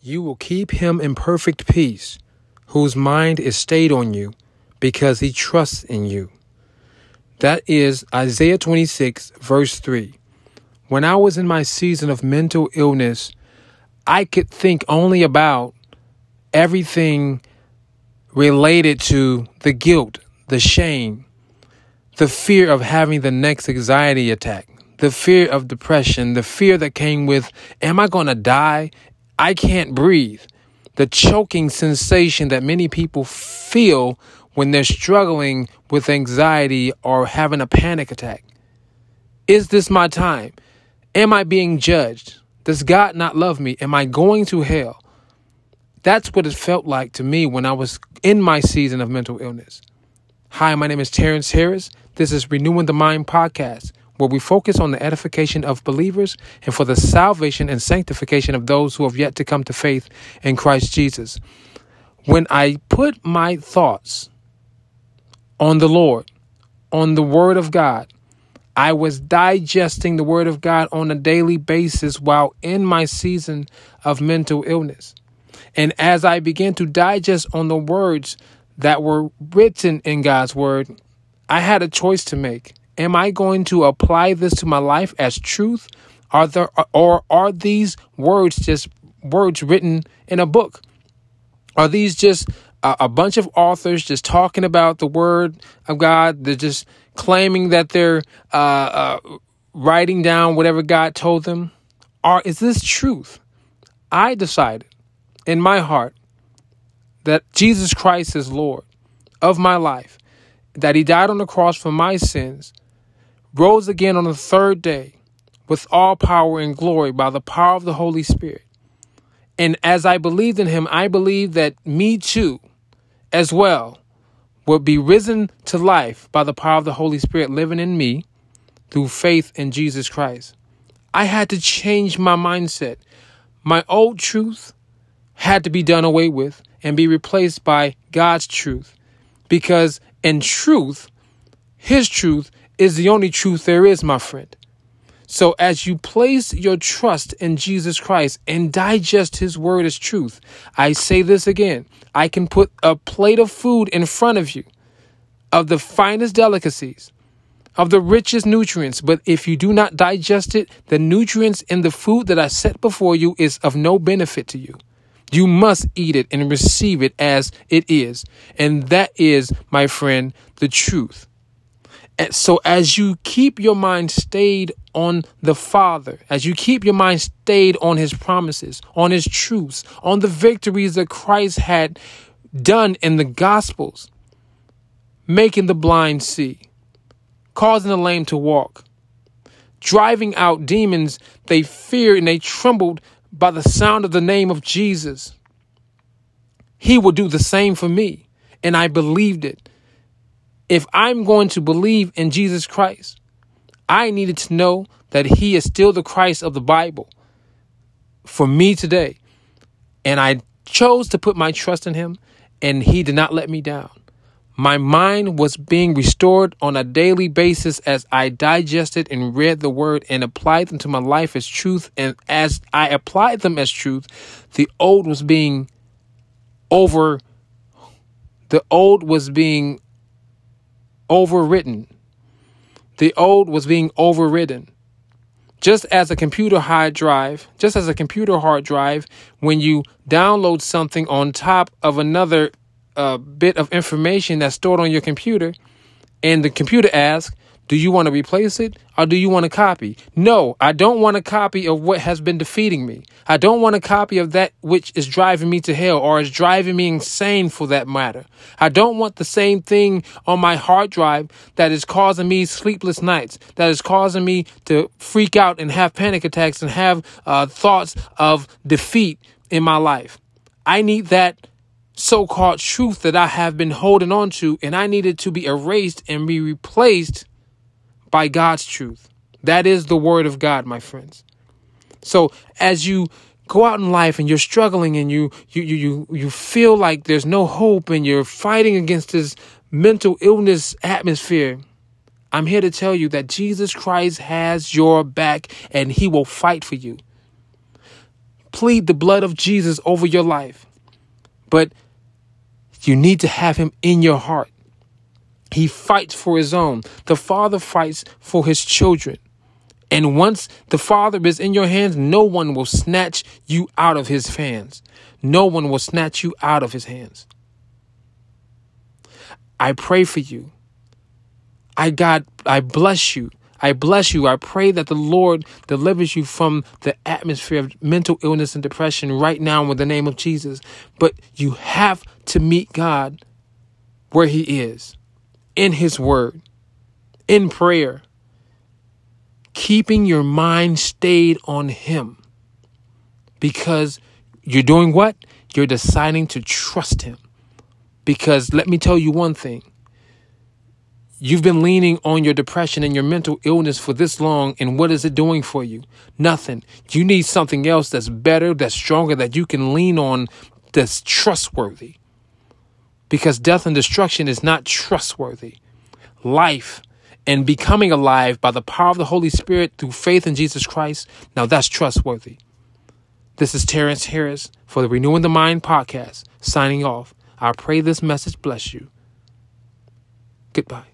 You will keep him in perfect peace, whose mind is stayed on you, because he trusts in you. That is Isaiah 26, verse 3. When I was in my season of mental illness, I could think only about everything related to the guilt, the shame, the fear of having the next anxiety attack, the fear of depression, the fear that came with, am I going to die? I can't breathe. The choking sensation that many people feel when they're struggling with anxiety or having a panic attack. Is this my time? Am I being judged? Does God not love me? Am I going to hell? That's what it felt like to me when I was in my season of mental illness. Hi, my name is Terrence Harris. This is Renewing the Mind podcast, where we focus on the edification of believers and for the salvation and sanctification of those who have yet to come to faith in Christ Jesus. When I put my thoughts on the Lord, on the Word of God, I was digesting the Word of God on a daily basis while in my season of mental illness. And as I began to digest on the words that were written in God's Word, I had a choice to make. Am I going to apply this to my life as truth? Are there or are these words just words written in a book? Are these just a, a bunch of authors just talking about the word of God? They're just claiming that they're uh, uh, writing down whatever God told them. Or is this truth? I decided in my heart that Jesus Christ is Lord of my life, that He died on the cross for my sins, rose again on the third day with all power and glory by the power of the Holy Spirit. And as I believed in him, I believe that me too, as well, will be risen to life by the power of the Holy Spirit living in me through faith in Jesus Christ. I had to change my mindset. My old truth had to be done away with and be replaced by God's truth. Because in truth, His truth is the only truth there is, my friend. So, as you place your trust in Jesus Christ and digest His word as truth, I say this again I can put a plate of food in front of you of the finest delicacies, of the richest nutrients, but if you do not digest it, the nutrients in the food that I set before you is of no benefit to you. You must eat it and receive it as it is. And that is, my friend, the truth. And so as you keep your mind stayed on the Father, as you keep your mind stayed on his promises, on his truths, on the victories that Christ had done in the gospels, making the blind see, causing the lame to walk, driving out demons they feared and they trembled by the sound of the name of Jesus. He will do the same for me. And I believed it if I'm going to believe in Jesus Christ, I needed to know that He is still the Christ of the Bible for me today. And I chose to put my trust in Him, and He did not let me down. My mind was being restored on a daily basis as I digested and read the word and applied them to my life as truth. And as I applied them as truth, the old was being over, the old was being overwritten. The old was being overridden. Just as a computer hard drive, just as a computer hard drive, when you download something on top of another uh, bit of information that's stored on your computer, and the computer asks, do you want to replace it or do you want a copy? No, I don't want a copy of what has been defeating me. I don't want a copy of that which is driving me to hell or is driving me insane for that matter. I don't want the same thing on my hard drive that is causing me sleepless nights, that is causing me to freak out and have panic attacks and have uh, thoughts of defeat in my life. I need that so called truth that I have been holding on to, and I needed to be erased and be replaced by God's truth. That is the word of God, my friends. So as you go out in life and you're struggling and you you you you, you feel like there's no hope and you're fighting against this mental illness atmosphere, I'm here to tell you that Jesus Christ has your back and he will fight for you. plead the blood of Jesus over your life. But you need to have him in your heart. He fights for his own. The Father fights for his children. And once the Father is in your hands, no one will snatch you out of his hands. No one will snatch you out of his hands. I pray for you. I God, I bless you. I bless you. I pray that the Lord delivers you from the atmosphere of mental illness and depression right now in the name of Jesus. But you have to meet God where He is in His Word, in prayer, keeping your mind stayed on Him. Because you're doing what? You're deciding to trust Him. Because let me tell you one thing You've been leaning on your depression and your mental illness for this long, and what is it doing for you? Nothing. You need something else that's better, that's stronger, that you can lean on, that's trustworthy. Because death and destruction is not trustworthy. Life and becoming alive by the power of the Holy Spirit through faith in Jesus Christ, now that's trustworthy. This is Terrence Harris for the Renewing the Mind podcast, signing off. I pray this message bless you. Goodbye.